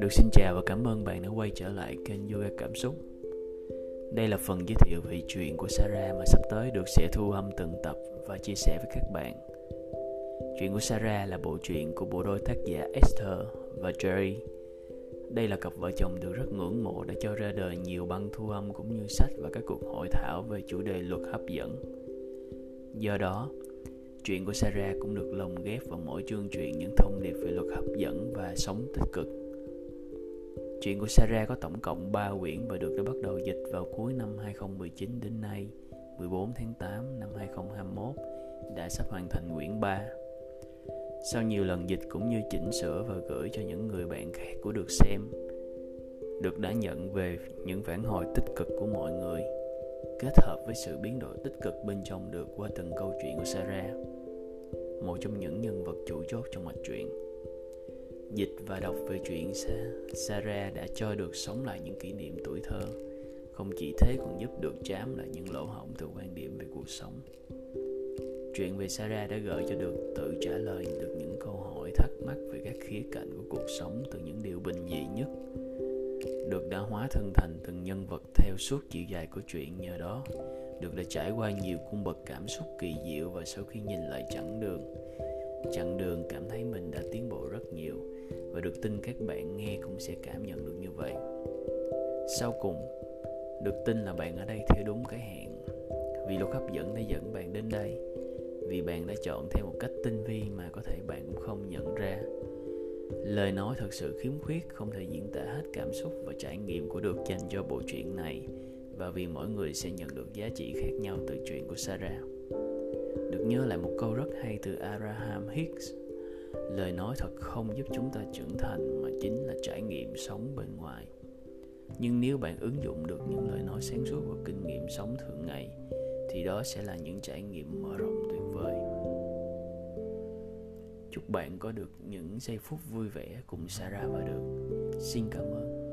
Được xin chào và cảm ơn bạn đã quay trở lại kênh Yoga Cảm Xúc. Đây là phần giới thiệu về chuyện của Sarah mà sắp tới được sẽ thu âm từng tập và chia sẻ với các bạn. Chuyện của Sarah là bộ truyện của bộ đôi tác giả Esther và Jerry. Đây là cặp vợ chồng được rất ngưỡng mộ đã cho ra đời nhiều băng thu âm cũng như sách và các cuộc hội thảo về chủ đề luật hấp dẫn. Do đó, chuyện của Sarah cũng được lồng ghép vào mỗi chương truyện những thông điệp về luật hấp dẫn và sống tích cực. Chuyện của Sarah có tổng cộng 3 quyển và được đã bắt đầu dịch vào cuối năm 2019 đến nay, 14 tháng 8 năm 2021, đã sắp hoàn thành quyển 3. Sau nhiều lần dịch cũng như chỉnh sửa và gửi cho những người bạn khác của được xem, được đã nhận về những phản hồi tích cực của mọi người, kết hợp với sự biến đổi tích cực bên trong được qua từng câu chuyện của Sarah, một trong những nhân vật chủ chốt trong mạch truyện. Dịch và đọc về chuyện Sarah đã cho được sống lại những kỷ niệm tuổi thơ, không chỉ thế còn giúp được chám lại những lỗ hổng từ quan điểm về cuộc sống chuyện về Sarah đã gợi cho được tự trả lời được những câu hỏi thắc mắc về các khía cạnh của cuộc sống từ những điều bình dị nhất được đã hóa thân thành từng nhân vật theo suốt chiều dài của chuyện nhờ đó. Được đã trải qua nhiều cung bậc cảm xúc kỳ diệu và sau khi nhìn lại chặng đường chặng đường cảm thấy mình đã tiến bộ rất nhiều và được tin các bạn nghe cũng sẽ cảm nhận được như vậy. Sau cùng, được tin là bạn ở đây theo đúng cái hẹn. Vì luật hấp dẫn đã dẫn bạn đến đây, vì bạn đã chọn theo một cách tinh vi mà có thể lời nói thật sự khiếm khuyết, không thể diễn tả hết cảm xúc và trải nghiệm của được dành cho bộ truyện này, và vì mỗi người sẽ nhận được giá trị khác nhau từ chuyện của Sarah. Được nhớ lại một câu rất hay từ Abraham Hicks, Lời nói thật không giúp chúng ta trưởng thành, mà chính là trải nghiệm sống bên ngoài. Nhưng nếu bạn ứng dụng được những lời nói sáng suốt và kinh nghiệm sống thường ngày, thì đó sẽ là những trải nghiệm mở bạn có được những giây phút vui vẻ cùng Sarah và được. Xin cảm ơn.